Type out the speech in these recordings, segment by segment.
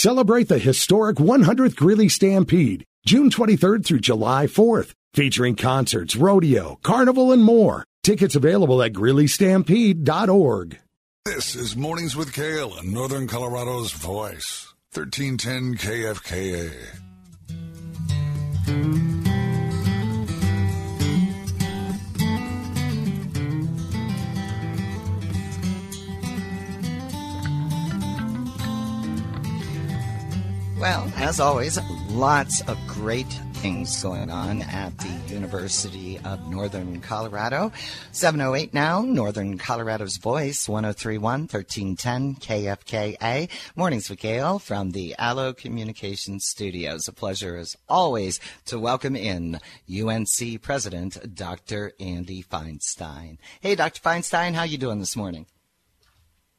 Celebrate the historic 100th Greeley Stampede, June 23rd through July 4th, featuring concerts, rodeo, carnival, and more. Tickets available at GreeleyStampede.org. This is Mornings with Gail and Northern Colorado's voice, 1310 KFKA. Well, as always, lots of great things going on at the University of Northern Colorado. 708 now, Northern Colorado's Voice, 1031 1310 KFKA. Mornings with Gail from the Allo Communications Studios. A pleasure as always to welcome in UNC President Dr. Andy Feinstein. Hey, Dr. Feinstein, how you doing this morning?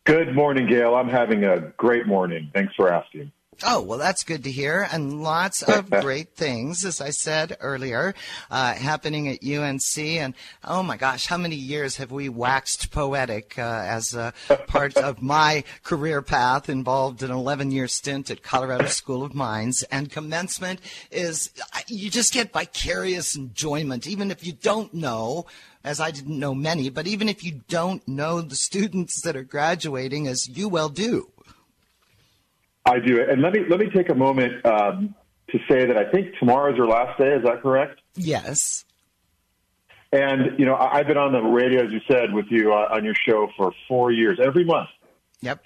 Good morning, Gail. I'm having a great morning. Thanks for asking. Oh, well, that's good to hear. And lots of great things, as I said earlier, uh, happening at UNC. And oh my gosh, how many years have we waxed poetic uh, as a part of my career path involved an 11 year stint at Colorado School of Mines. And commencement is, you just get vicarious enjoyment, even if you don't know as I didn't know many, but even if you don't know the students that are graduating, as you well do. I do, and let me let me take a moment um, to say that I think tomorrow is your last day. Is that correct? Yes. And you know, I've been on the radio, as you said, with you uh, on your show for four years, every month. Yep.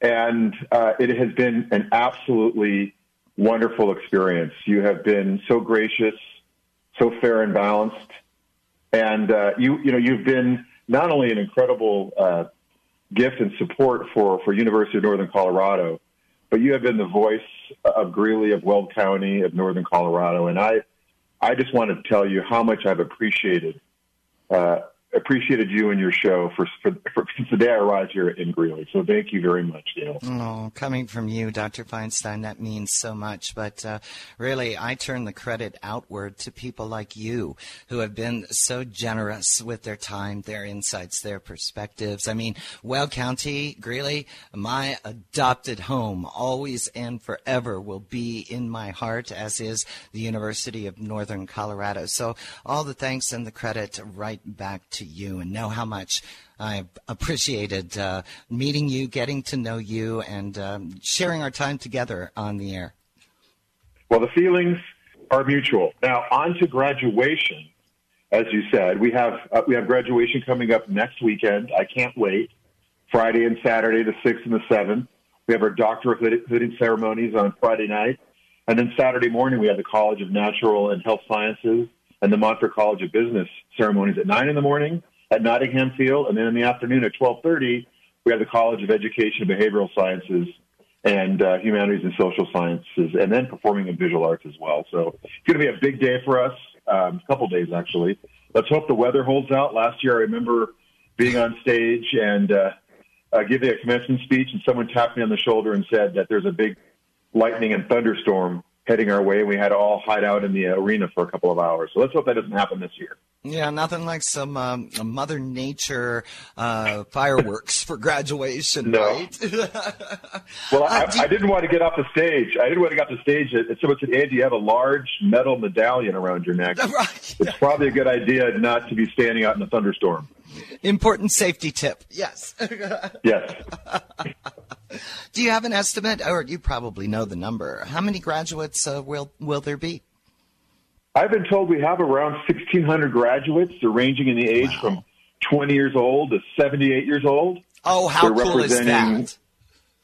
And uh, it has been an absolutely wonderful experience. You have been so gracious, so fair and balanced, and uh, you you know you've been not only an incredible uh, gift and support for for University of Northern Colorado but you have been the voice of Greeley, of Weld County, of Northern Colorado, and I, I just want to tell you how much I've appreciated uh, appreciated you and your show for, for, for, since the day I arrived here in Greeley. So thank you very much, Gail. Oh, coming from you, Dr. Feinstein, that means so much. But uh, really, I turn the credit outward to people like you who have been so generous with their time, their insights, their perspectives. I mean, Weld County, Greeley, my adopted home, always and forever will be in my heart, as is the University of Northern Colorado. So all the thanks and the credit right back to you and know how much I appreciated uh, meeting you, getting to know you, and um, sharing our time together on the air. Well, the feelings are mutual. Now, on to graduation. As you said, we have uh, we have graduation coming up next weekend. I can't wait. Friday and Saturday, the sixth and the seventh. We have our doctorate hooding ceremonies on Friday night, and then Saturday morning we have the College of Natural and Health Sciences and the Montfort College of Business ceremonies at nine in the morning at Nottingham Field, and then in the afternoon at twelve thirty, we have the College of Education and Behavioral Sciences and uh, Humanities and Social Sciences, and then performing in visual arts as well. So it's going to be a big day for us. Um, a couple days actually. Let's hope the weather holds out. Last year, I remember being on stage and uh, uh, giving a commencement speech, and someone tapped me on the shoulder and said that there's a big lightning and thunderstorm heading our way. We had to all hide out in the arena for a couple of hours. So let's hope that doesn't happen this year. Yeah, nothing like some um, Mother Nature uh, fireworks for graduation, no. right? well, I, uh, I, didn't want to get off the stage. I didn't want to get off the stage. And someone said, Andy, you have a large metal medallion around your neck. Right. It's probably a good idea not to be standing out in a thunderstorm. Important safety tip. Yes. yes. Do you have an estimate, or you probably know the number? How many graduates uh, will will there be? I've been told we have around 1,600 graduates. They're ranging in the age wow. from 20 years old to 78 years old. Oh, how They're cool is that?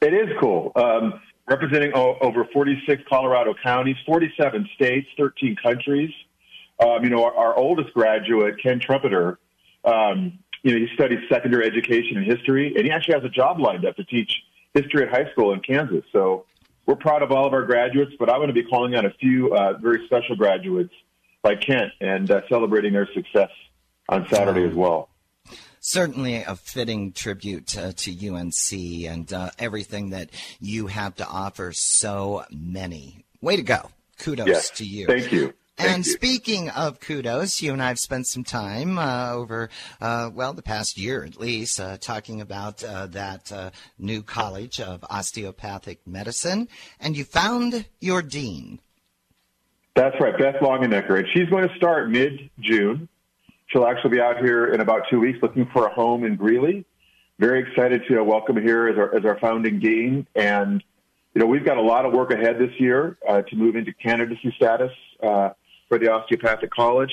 It is cool. Um, representing o- over 46 Colorado counties, 47 states, 13 countries. Um, you know, our, our, oldest graduate, Ken Trumpeter, um, you know, he studied secondary education and history, and he actually has a job lined up to teach history at high school in Kansas. So we're proud of all of our graduates, but I'm going to be calling out a few uh, very special graduates like Kent and uh, celebrating their success on Saturday as well. Certainly a fitting tribute uh, to UNC and uh, everything that you have to offer so many. Way to go. Kudos yes, to you. Thank you. And you. speaking of kudos, you and I have spent some time uh, over, uh, well, the past year at least, uh, talking about uh, that uh, new college of osteopathic medicine, and you found your dean. That's right, Beth Longenecker. And she's going to start mid June. She'll actually be out here in about two weeks looking for a home in Greeley. Very excited to welcome her here as our, as our founding dean. And, you know, we've got a lot of work ahead this year uh, to move into candidacy status uh, for the osteopathic college.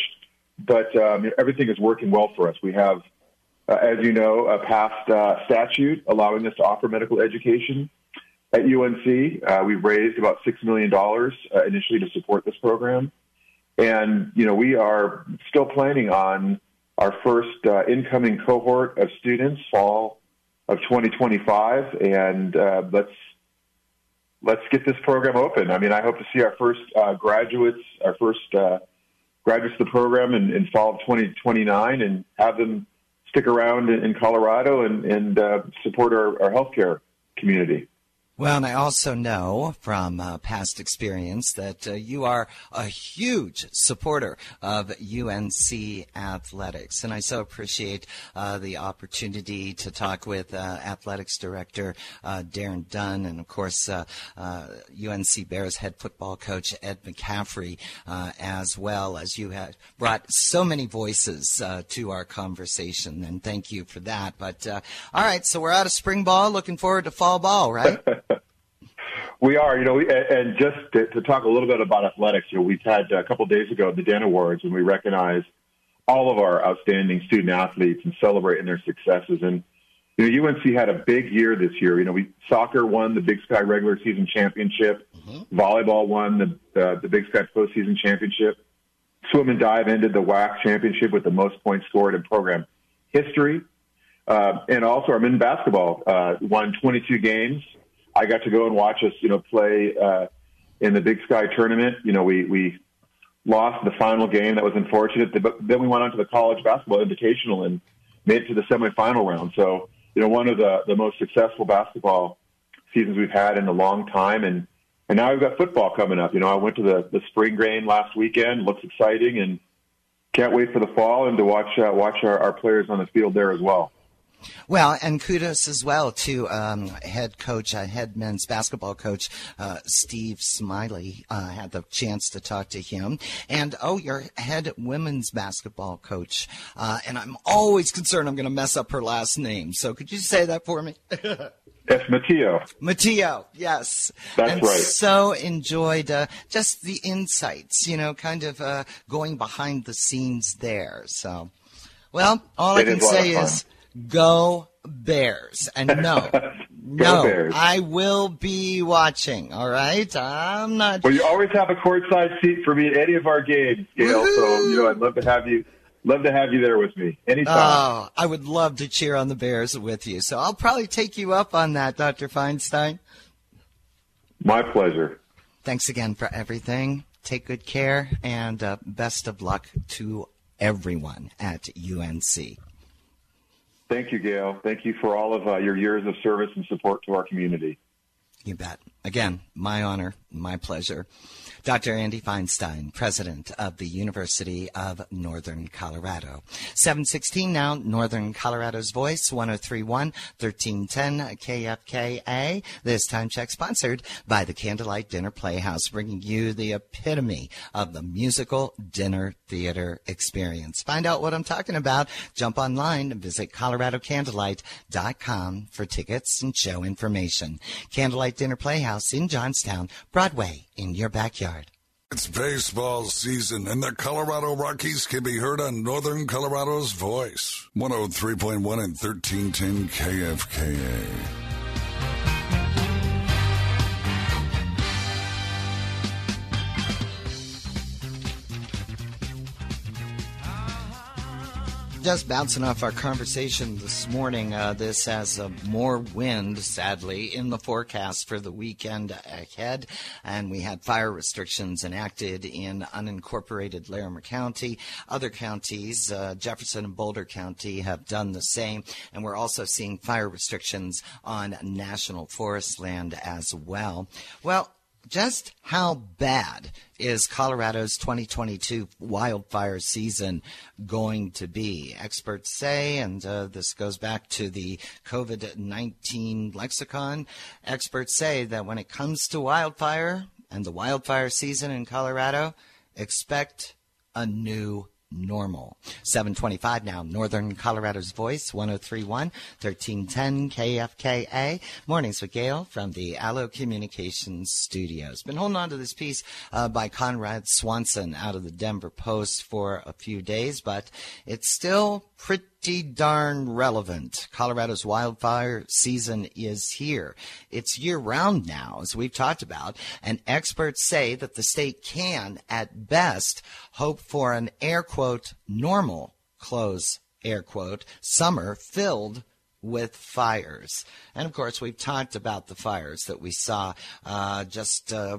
But um, everything is working well for us. We have, uh, as you know, a passed uh, statute allowing us to offer medical education at UNC. Uh, we've raised about $6 million uh, initially to support this program. And, you know, we are still planning on our first uh, incoming cohort of students fall of 2025. And uh, let's, let's get this program open. I mean, I hope to see our first uh, graduates, our first uh, graduates of the program in, in fall of 2029 and have them stick around in, in Colorado and, and support our, our healthcare community. Well, and I also know from uh, past experience that uh, you are a huge supporter of UNC athletics. And I so appreciate uh, the opportunity to talk with uh, athletics director uh, Darren Dunn and, of course, UNC uh, Bears head football coach Ed McCaffrey, as well as you have brought so many voices to our conversation. And thank you for that. But all right, so we're out of spring ball, looking forward to fall ball, right? We are, you know, and just to, to, talk a little bit about athletics, you know, we've had a couple of days ago the Den Awards, and we recognize all of our outstanding student athletes and celebrating their successes. And you know, UNC had a big year this year. You know, we soccer won the Big Sky regular season championship, mm-hmm. volleyball won the uh, the Big Sky postseason championship, swim and dive ended the WAC championship with the most points scored in program history. Uh, and also our men's basketball uh, won 22 games I got to go and watch us, you know, play uh, in the Big Sky tournament. You know, we we lost the final game. That was unfortunate. But then we went on to the college basketball invitational and made it to the semifinal round. So, you know, one of the the most successful basketball seasons we've had in a long time. And and now we've got football coming up. You know, I went to the the spring game last weekend. Looks exciting and can't wait for the fall and to watch uh, watch our, our players on the field there as well. Well, and kudos as well to um, head coach, uh, head men's basketball coach uh, Steve Smiley. Uh, had the chance to talk to him, and oh, your head women's basketball coach. Uh, and I'm always concerned I'm going to mess up her last name. So could you say that for me? It's Matteo. Matteo, yes. That's and right. So enjoyed uh, just the insights, you know, kind of uh, going behind the scenes there. So, well, all it I can say is Go Bears. And no, no, Bears. I will be watching. All right, I'm not. Well, you always have a courtside seat for me at any of our games, Gail. So you know, I'd love to have you. Love to have you there with me anytime. Oh, I would love to cheer on the Bears with you. So I'll probably take you up on that, Dr. Feinstein. My pleasure. Thanks again for everything. Take good care and uh, best of luck to everyone at UNC. Thank you, Gail. Thank you for all of uh, your years of service and support to our community. You bet. Again, my honor, my pleasure. Dr. Andy Feinstein, president of the University of Northern Colorado. 716 now, Northern Colorado's Voice, 1031 1310 KFKA. This time check sponsored by the Candlelight Dinner Playhouse, bringing you the epitome of the musical dinner theater experience. Find out what I'm talking about. Jump online and visit coloradocandlelight.com for tickets and show information. Candlelight Dinner Playhouse in Johnstown, Broadway in your backyard. It's baseball season, and the Colorado Rockies can be heard on Northern Colorado's Voice, 103.1 and 1310 KFKA. Just bouncing off our conversation this morning, uh, this has uh, more wind, sadly, in the forecast for the weekend ahead. And we had fire restrictions enacted in unincorporated Larimer County. Other counties, uh, Jefferson and Boulder County, have done the same. And we're also seeing fire restrictions on national forest land as well. Well, just how bad is Colorado's 2022 wildfire season going to be? Experts say, and uh, this goes back to the COVID 19 lexicon, experts say that when it comes to wildfire and the wildfire season in Colorado, expect a new normal. 725 now, Northern Colorado's Voice, 1031, 1310 KFKA. Mornings with Gail from the Allo Communications Studios. Been holding on to this piece uh, by Conrad Swanson out of the Denver Post for a few days, but it's still pretty pretty darn relevant. Colorado's wildfire season is here. It's year round now, as we've talked about, and experts say that the state can, at best, hope for an air quote normal close air quote summer filled with fires. And of course, we've talked about the fires that we saw uh, just uh,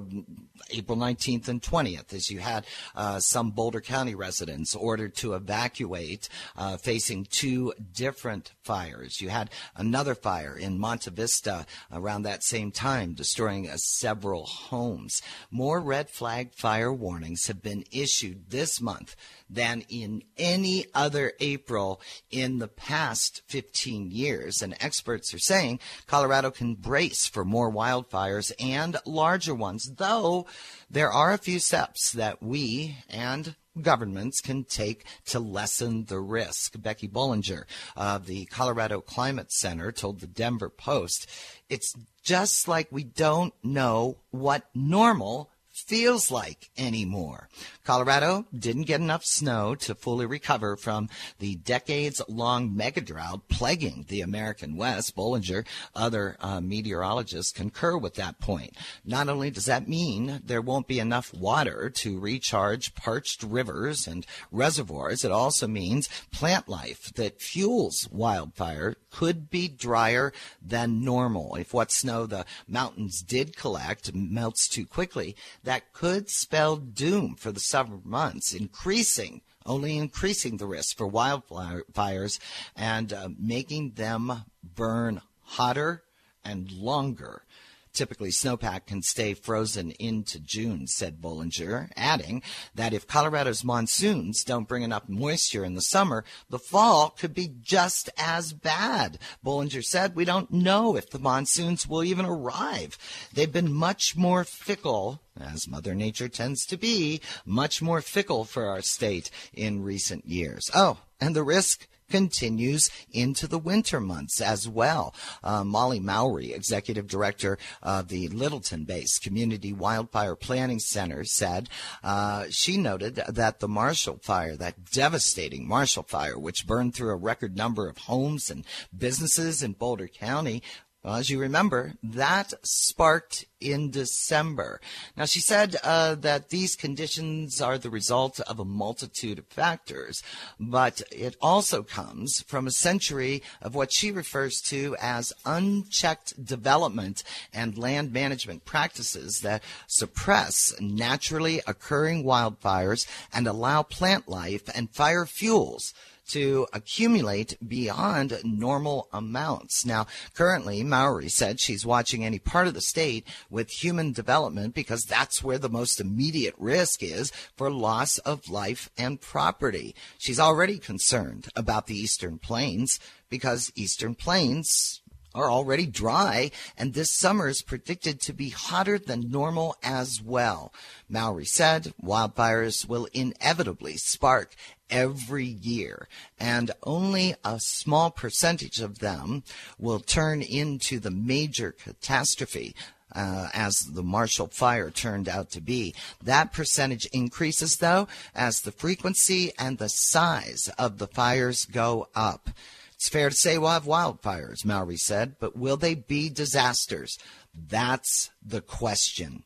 April 19th and 20th, as you had uh, some Boulder County residents ordered to evacuate uh, facing two different fires. You had another fire in Monte Vista around that same time, destroying uh, several homes. More red flag fire warnings have been issued this month than in any other April in the past 15 years. And experts are saying Colorado can brace for more wildfires and larger ones, though there are a few steps that we and governments can take to lessen the risk. Becky Bolinger of the Colorado Climate Center told the Denver Post, it's just like we don't know what normal feels like anymore. Colorado didn't get enough snow to fully recover from the decades long mega drought plaguing the American West. Bolinger, other uh, meteorologists concur with that point. Not only does that mean there won't be enough water to recharge parched rivers and reservoirs, it also means plant life that fuels wildfire could be drier than normal. If what snow the mountains did collect melts too quickly, that could spell doom for the summer months, increasing only increasing the risk for wildfires and uh, making them burn hotter and longer. Typically, snowpack can stay frozen into June, said Bolinger, adding that if Colorado's monsoons don't bring enough moisture in the summer, the fall could be just as bad. Bolinger said, We don't know if the monsoons will even arrive. They've been much more fickle as Mother Nature tends to be, much more fickle for our state in recent years. Oh, and the risk continues into the winter months as well. Uh, Molly Mowery, executive director of the Littleton based Community Wildfire Planning Center, said uh, she noted that the Marshall Fire, that devastating Marshall Fire, which burned through a record number of homes and businesses in Boulder County, well, as you remember, that sparked in December. Now, she said uh, that these conditions are the result of a multitude of factors, but it also comes from a century of what she refers to as unchecked development and land management practices that suppress naturally occurring wildfires and allow plant life and fire fuels to accumulate beyond normal amounts. Now, currently, Mowery said she's watching any part of the state with human development because that's where the most immediate risk is for loss of life and property. She's already concerned about the Eastern Plains because Eastern Plains are already dry, and this summer is predicted to be hotter than normal as well. Mowery said wildfires will inevitably spark every year, and only a small percentage of them will turn into the major catastrophe uh, as the Marshall Fire turned out to be. That percentage increases, though, as the frequency and the size of the fires go up. It's fair to say we'll have wildfires, Mowery said, but will they be disasters? That's the question.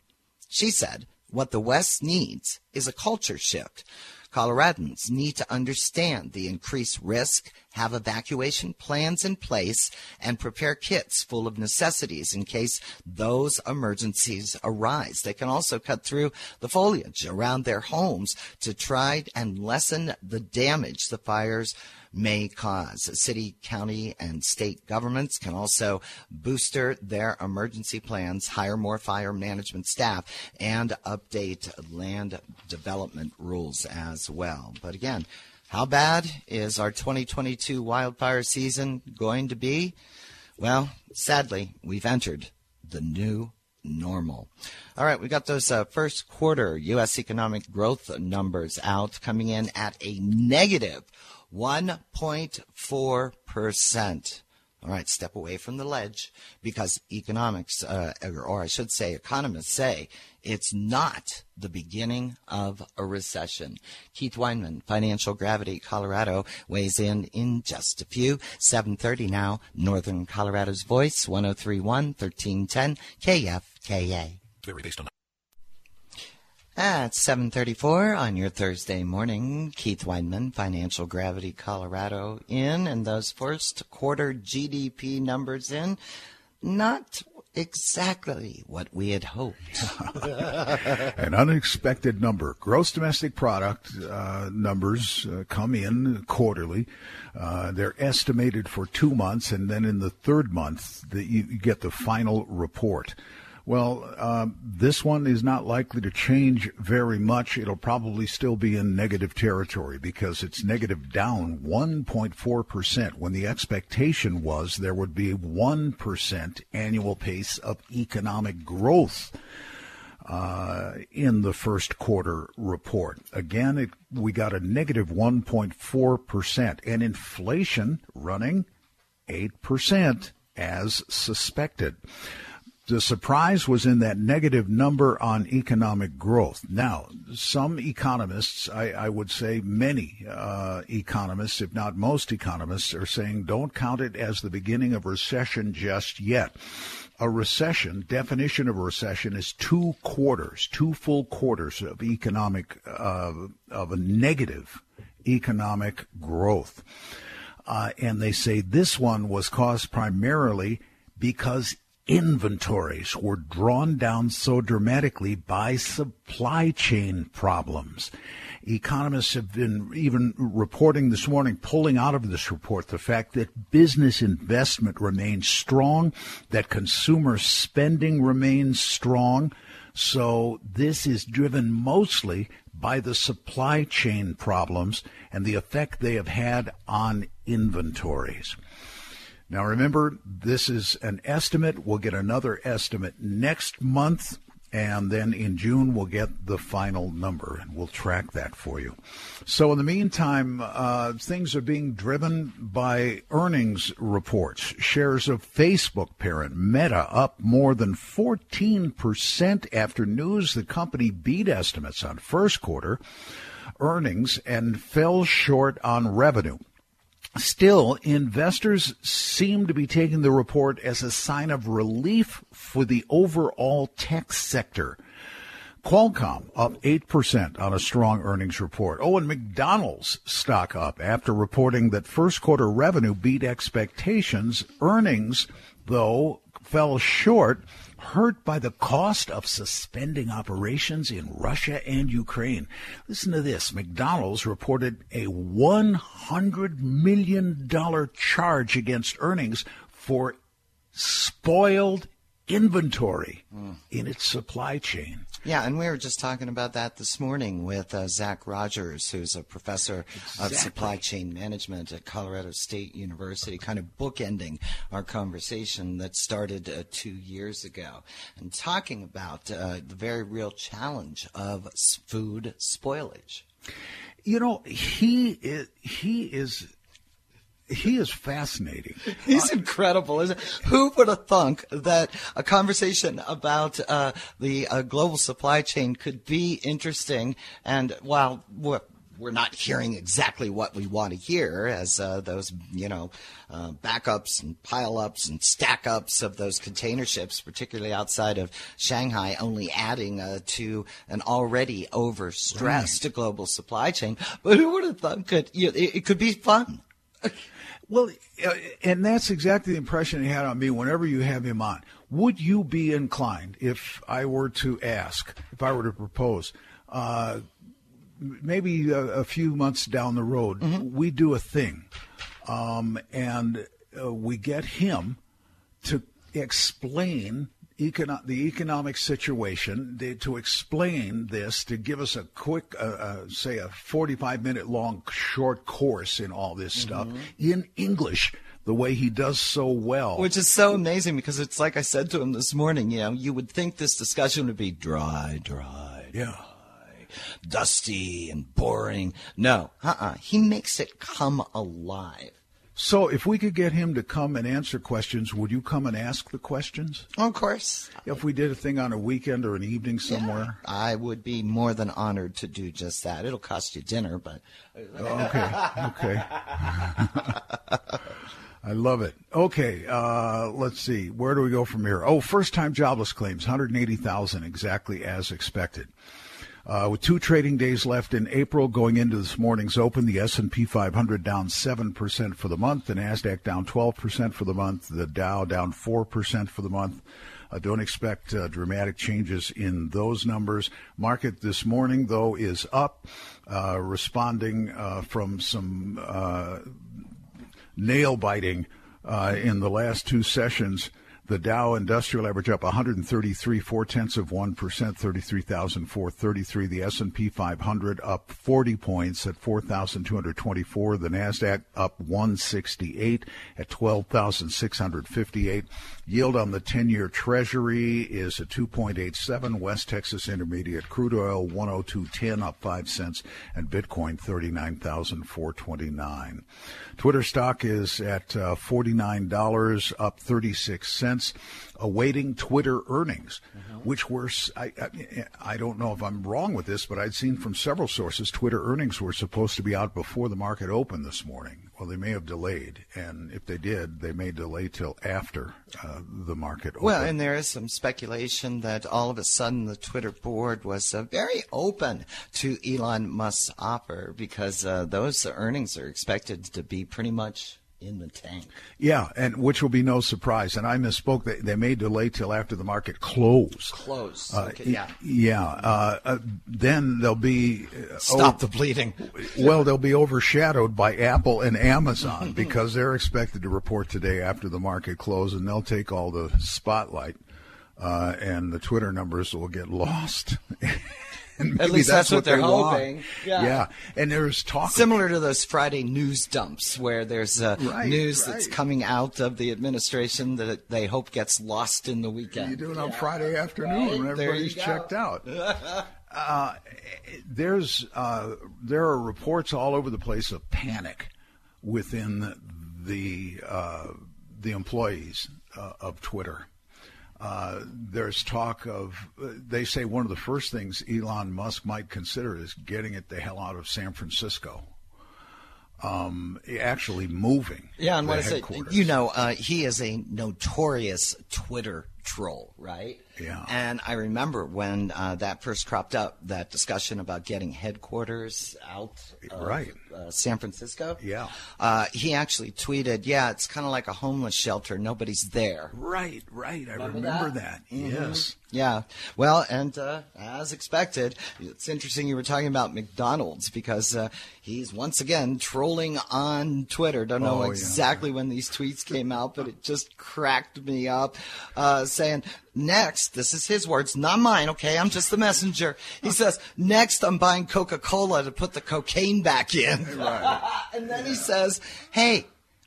She said, what the West needs is a culture shift. Coloradans need to understand the increased risk, have evacuation plans in place, and prepare kits full of necessities in case those emergencies arise. They can also cut through the foliage around their homes to try and lessen the damage the fires may cause. City, county, and state governments can also booster their emergency plans, hire more fire management staff, and update land development rules as well. But again, how bad is our 2022 wildfire season going to be? Well, sadly, we've entered the new normal. All right, we got those uh, first quarter U.S. economic growth numbers out, coming in at a negative 1.4%. All right, step away from the ledge because economics, uh, or I should say, economists say it's not the beginning of a recession. Keith Weinman, Financial Gravity Colorado, weighs in in just a few. 7:30 now. Northern Colorado's Voice, 103.1, 1310 KFKA. Very based on at 7:34 on your Thursday morning, Keith Weinman, Financial Gravity Colorado in and those first quarter GDP numbers in not exactly what we had hoped. An unexpected number. Gross domestic product uh, numbers uh, come in quarterly. Uh, they're estimated for two months, and then in the third month, the, you get the final report. Well, um, this one is not likely to change very much. It'll probably still be in negative territory because it's negative down 1.4% when the expectation was there would be 1% annual pace of economic growth. Uh, in the first quarter report. Again, it, we got a negative 1.4%, and inflation running 8% as suspected the surprise was in that negative number on economic growth. Now, some economists, I, I would say many uh, economists, if not most economists, are saying don't count it as the beginning of recession just yet. A recession, definition of a recession is two quarters, two full quarters of economic, uh, of a negative economic growth. Uh, and they say this one was caused primarily because inventories were drawn down so dramatically by supply chain problems. Economists have been even reporting this morning, pulling out of this report, the fact that business investment remains strong, that consumer spending remains strong. So this is driven mostly by the supply chain problems and the effect they have had on inventories. Now, remember, this is an estimate. We'll get another estimate next month, and then in June, we'll get the final number, and we'll track that for you. So, in the meantime, uh, things are being driven by earnings reports. Shares of Facebook parent Meta up more than 14% after news the company beat estimates on first quarter earnings and fell short on revenue. Still, investors seem to be taking the report as a sign of relief for the overall tech sector. Qualcomm up 8% on a strong earnings report. Oh, and McDonald's stock up after reporting that first quarter revenue beat expectations. Earnings, though, fell short hurt by the cost of suspending operations in Russia and Ukraine. Listen to this. McDonald's reported a $100 million charge against earnings for spoiled inventory mm. in its supply chain. Yeah, and we were just talking about that this morning with uh, Zach Rogers, who's a professor exactly. of supply chain management at Colorado State University, kind of bookending our conversation that started uh, two years ago, and talking about uh, the very real challenge of food spoilage. You know, he is, he is he is fascinating. He's incredible, isn't it? Who would have thunk that a conversation about uh, the uh, global supply chain could be interesting? And while we're, we're not hearing exactly what we want to hear, as uh, those you know uh, backups and pileups and stack ups of those container ships, particularly outside of Shanghai, only adding uh, to an already overstressed right. global supply chain. But who would have thought could you know, it, it could be fun? Well, uh, and that's exactly the impression he had on me whenever you have him on. Would you be inclined, if I were to ask, if I were to propose, uh, maybe a, a, few months down the road, mm-hmm. we do a thing, um, and uh, we get him to explain econo- the economic situation, they, to explain this, to give us a quick, uh, uh, say, a 45 minute long short course in all this stuff mm-hmm. in English the way he does so well. Which is so amazing because it's like I said to him this morning, you know, you would think this discussion would be dry, dry, yeah. dusty and boring. No, uh-uh. He makes it come alive. So, if we could get him to come and answer questions, would you come and ask the questions? of course. If we did a thing on a weekend or an evening somewhere? Yeah, I would be more than honored to do just that. It'll cost you dinner, but. okay, okay. I love it. Okay, uh, let's see. Where do we go from here? Oh, first-time jobless claims, 180,000, exactly as expected. Uh, with two trading days left in April, going into this morning's open, the S&P 500 down 7% for the month, the Nasdaq down 12% for the month, the Dow down 4% for the month. Uh, don't expect uh, dramatic changes in those numbers. Market this morning, though, is up, uh, responding uh, from some uh, nail biting uh, in the last two sessions. The Dow Industrial Average up 133, four tenths of one percent, 33,433. The S&P 500 up 40 points at 4,224. The Nasdaq up 168 at 12,658. Yield on the 10-year Treasury is at 2.87. West Texas Intermediate crude oil 102.10 up five cents, and Bitcoin 39,429. Twitter stock is at uh, $49, up 36 cents, awaiting Twitter earnings, mm-hmm. which were, I, I, I, don't know if I'm wrong with this, but I'd seen from several sources Twitter earnings were supposed to be out before the market opened this morning. Well, they may have delayed, and if they did, they may delay till after uh, the market opened. Well, and there is some speculation that all of a sudden the Twitter board was uh, very open to Elon Musk's offer because uh, those earnings are expected to be pretty much in the tank. Yeah, and which will be no surprise. And I misspoke. They, they may delay till after the market close. Close. Uh, okay, yeah. Yeah. Uh, uh, then they'll be uh, stop the bleeding. well, they'll be overshadowed by Apple and Amazon because they're expected to report today after the market close, and they'll take all the spotlight. Uh, and the Twitter numbers will get lost. At least that's, that's what, what, they're, hoping. Yeah. yeah. And there's talk similar to those Friday news dumps where there's uh, right, news right. that's coming out of the administration that they hope gets lost in the weekend. You do it on yeah. Friday afternoon right. when everybody's checked out. uh, there's uh, there are reports all over the place of panic within the uh, the employees uh, of Twitter. Uh, there's talk of, uh, they say one of the first things Elon Musk might consider is getting it the hell out of San Francisco. Um, actually moving. Yeah, and what is it? You know, uh, he is a notorious Twitter troll, right? Yeah. And I remember when uh, that first cropped up, that discussion about getting headquarters out of right. uh, San Francisco. Yeah. Uh, he actually tweeted, "Yeah, it's kind of like a homeless shelter. Nobody's there." Right, right. I remember, remember that. that. Mm-hmm. Yes. Yeah. Well, and uh, as expected, it's interesting you were talking about McDonald's because uh, he's once again trolling on Twitter. Don't know oh, exactly yeah. when these tweets came out, but it just cracked me up. Saying, Next, this is his words, not mine, okay? I'm just the messenger. He says, Next, I'm buying Coca Cola to put the cocaine back in. Right. and then yeah. he says, Hey,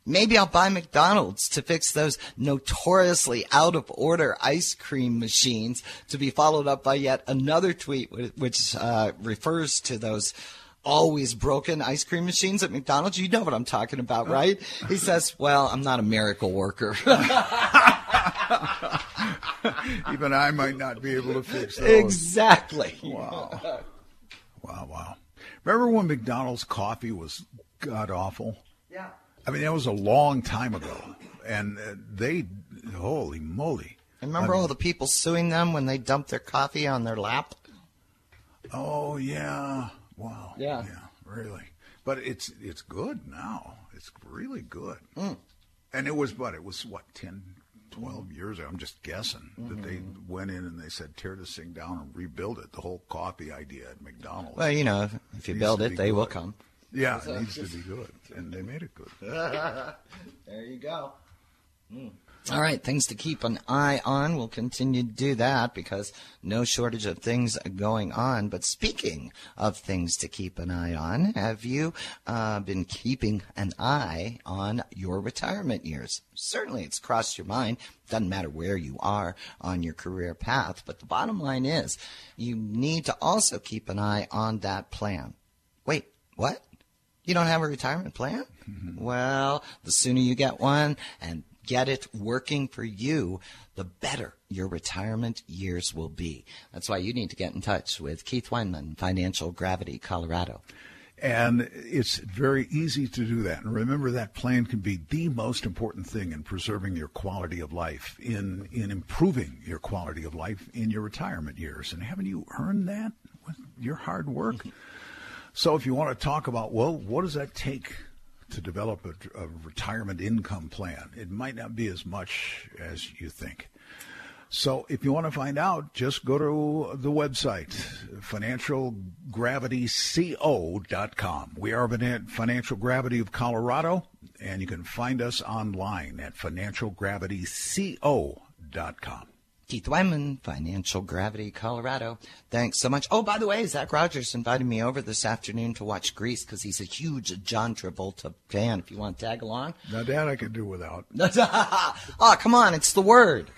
Maybe I'll buy McDonald's to fix those notoriously out of order ice cream machines to be followed up by yet another tweet which uh, refers to those always broken ice cream machines at McDonald's. You know what I'm talking about, right? He says, Well, I'm not a miracle worker. Even I might not be able to fix those. Exactly. Wow. Wow, wow. Remember when McDonald's coffee was god awful? Yeah. I mean, that was a long time ago. And uh, they, holy moly. remember I mean, all the people suing them when they dumped their coffee on their lap? Oh, yeah. Wow. Yeah. Yeah, really. But it's it's good now. It's really good. Mm. And it was but It was what 10 12 years ago, I'm just guessing, that they mm-hmm. went in and they said, tear this thing down and rebuild it. The whole coffee idea at McDonald's. Well, you know, if, if you build it, they will come. yeah, it needs to be good. And they made it good. There you go. Hmm. All right, things to keep an eye on. We'll continue to do that because no shortage of things going on. But speaking of things to keep an eye on, have you uh, been keeping an eye on your retirement years? Certainly, it's crossed your mind. Doesn't matter where you are on your career path. But the bottom line is, you need to also keep an eye on that plan. Wait, what? You don't have a retirement plan? Well, the sooner you get one and get it working for you, the better your retirement years will be. That's why you need to get in touch with Keith Weinman, Financial Gravity, Colorado. And it's very easy to do that. And remember that plan can be the most important thing in preserving your quality of life, in in improving your quality of life in your retirement years. And haven't you earned that with your hard work? Mm-hmm. so if you want to talk about, well, what does that take to develop a, a retirement income plan? It might not be as much as you think. So if you want to find out, just go to the website, financialgravityco.com. We are Finan- Financial Gravity of Colorado, and you can find us online at financialgravityco.com. Keith Weinman, Financial Gravity, Colorado. Thanks so much. Oh, by the way, Zach Rogers invited me over this afternoon to watch Grease because he's a huge John Travolta fan. If you want to tag along. Now, that I could do without. oh, come on. It's the word.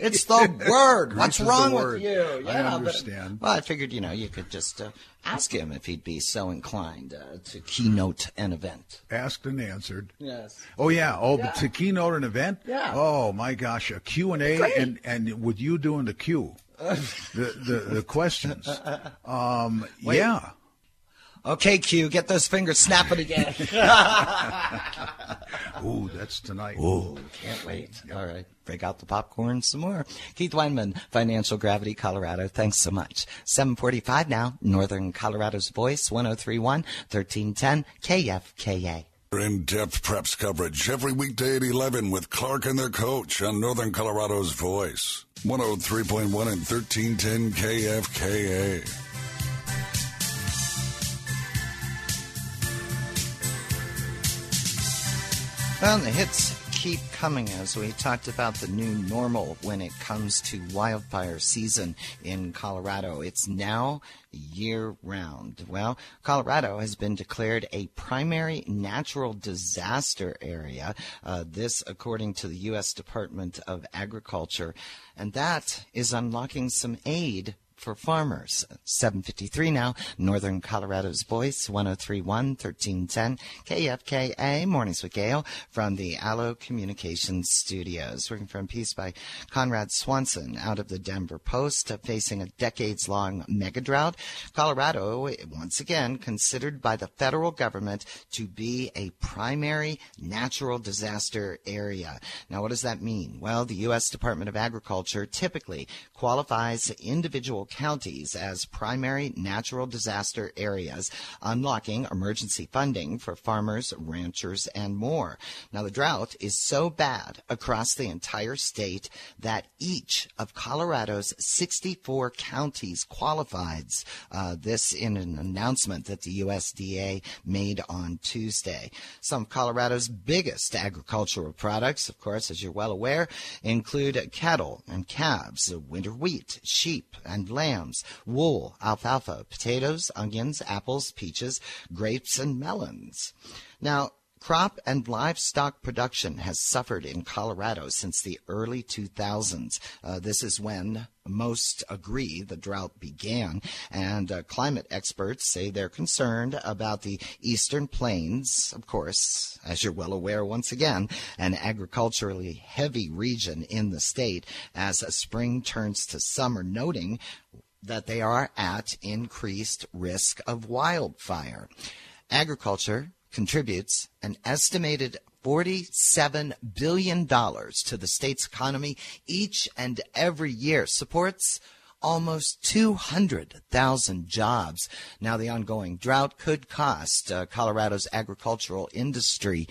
It's the word. What's Grease is the wrong word. with you? I but- understand. well, I figured, you know, you could just uh, ask him if he'd be so inclined uh, to keynote an event. Asked and answered. Yes. Oh yeah. Oh, Yeah. but to keynote an event. Yeah. Oh my gosh, a Q and A, and and with you doing the Q, the the, the questions. Um, yeah. Okay, Q, get those fingers snapping again. Ooh, that's tonight. Ooh, can't wait. All right, break out the popcorn some more. Keith Weinman, Financial Gravity, Colorado. Thanks so much. 745 now, Northern Colorado's Voice, 1031, 1310, KFKA. In-depth preps coverage every weekday at 11 with Clark and their coach on Northern Colorado's Voice. 103.1 and 1310 KFKA. Well, the hits keep coming as we talked about the new normal when it comes to wildfire season in Colorado. It's now year round. Well, Colorado has been declared a primary natural disaster area. Uh, this, according to the U.S. Department of Agriculture, and that is unlocking some aid for farmers. 753 now, Northern Colorado's Voice, 1031, 1310, KFKA, Mornings with Gail, from the Allo Communications Studios. Working from piece by Conrad Swanson out of the Denver Post, uh, facing a decades long mega drought. Colorado, once again, considered by the federal government to be a primary natural disaster area. Now, what does that mean? Well, the U.S. Department of Agriculture typically qualifies individual counties as primary natural disaster areas, unlocking emergency funding for farmers, ranchers, and more. Now, the drought is so bad across the entire state that each of Colorado's 64 counties qualifies. Uh, this in an announcement that the USDA made on Tuesday. Some of Colorado's biggest agricultural products, of course, as you're well aware, include cattle and calves, winter wheat, sheep and lambs, wool, alfalfa, potatoes, onions, apples, peaches, grapes, and melons. Now, Crop and livestock production has suffered in Colorado since the early 2000s. Uh, this is when most agree the drought began, and uh, climate experts say they're concerned about the eastern plains, of course, as you're well aware once again, an agriculturally heavy region in the state as spring turns to summer, noting that they are at increased risk of wildfire. Agriculture contributes an estimated $47 billion to the state's economy each and every year, supports almost 200,000 jobs. Now, the ongoing drought could cost uh, Colorado's agricultural industry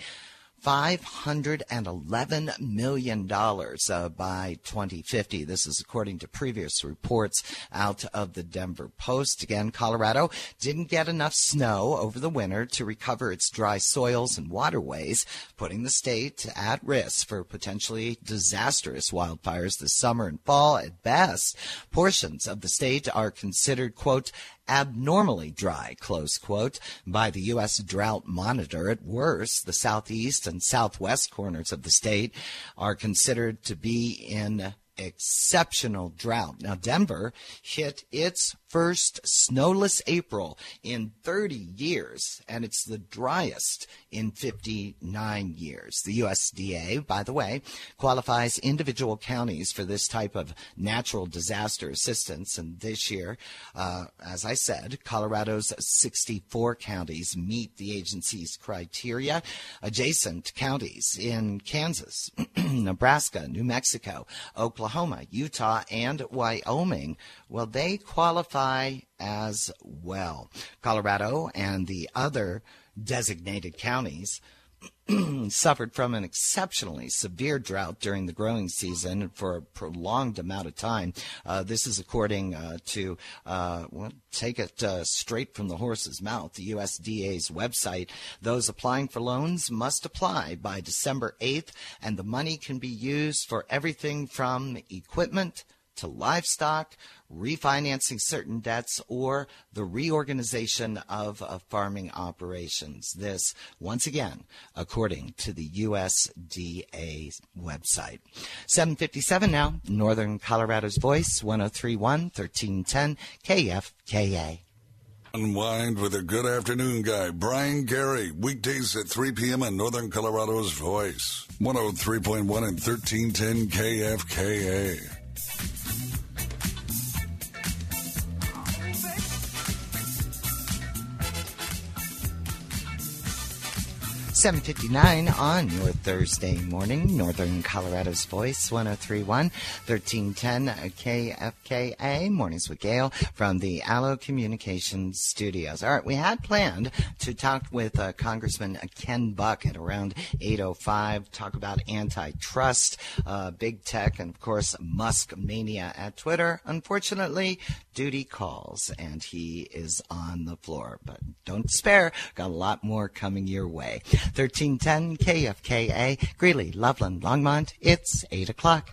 $511 million uh, by 2050. This is according to previous reports out of the Denver Post. Again, Colorado didn't get enough snow over the winter to recover its dry soils and waterways, putting the state at risk for potentially disastrous wildfires this summer and fall at best. Portions of the state are considered, quote, abnormally dry, close quote, by the U.S. Drought Monitor. At worst, the southeast and southwest corners of the state are considered to be in exceptional drought. Now, Denver hit its first snowless April in 30 years, and it's the driest in 59 years. The USDA, by the way, qualifies individual counties for this type of natural disaster assistance. And this year, uh, as I said, Colorado's 64 counties meet the agency's criteria. Adjacent counties in Kansas, Nebraska, New Mexico, Oklahoma, Utah, and Wyoming, well, they qualify as well. Colorado and the other designated counties suffered from an exceptionally severe drought during the growing season for a prolonged amount of time. Uh, this is according uh, to, uh, well, take it uh, straight from the horse's mouth, the USDA's website. Those applying for loans must apply by December 8th, and the money can be used for everything from equipment to livestock, refinancing certain debts, or the reorganization of, of farming operations. This, once again, according to the USDA website. 757 now, Northern Colorado's Voice, 1031 1310 KFKA. Unwind with a good afternoon guy, Brian Gary, weekdays at 3 p.m. on Northern Colorado's Voice, 103.1 and 1310 KFKA. 759 on your Thursday morning, Northern Colorado's Voice, 1031, 1310 KFKA, Mornings with Gail from the Allo Communications Studios. All right, we had planned to talk with uh, Congressman Ken Buck at around 805, talk about antitrust, uh, big tech, and of course, Musk mania at Twitter. Unfortunately, duty calls, and he is on the floor. But don't despair, got a lot more coming your way. 1310 KFKA, Greeley, Loveland, Longmont. It's 8 o'clock.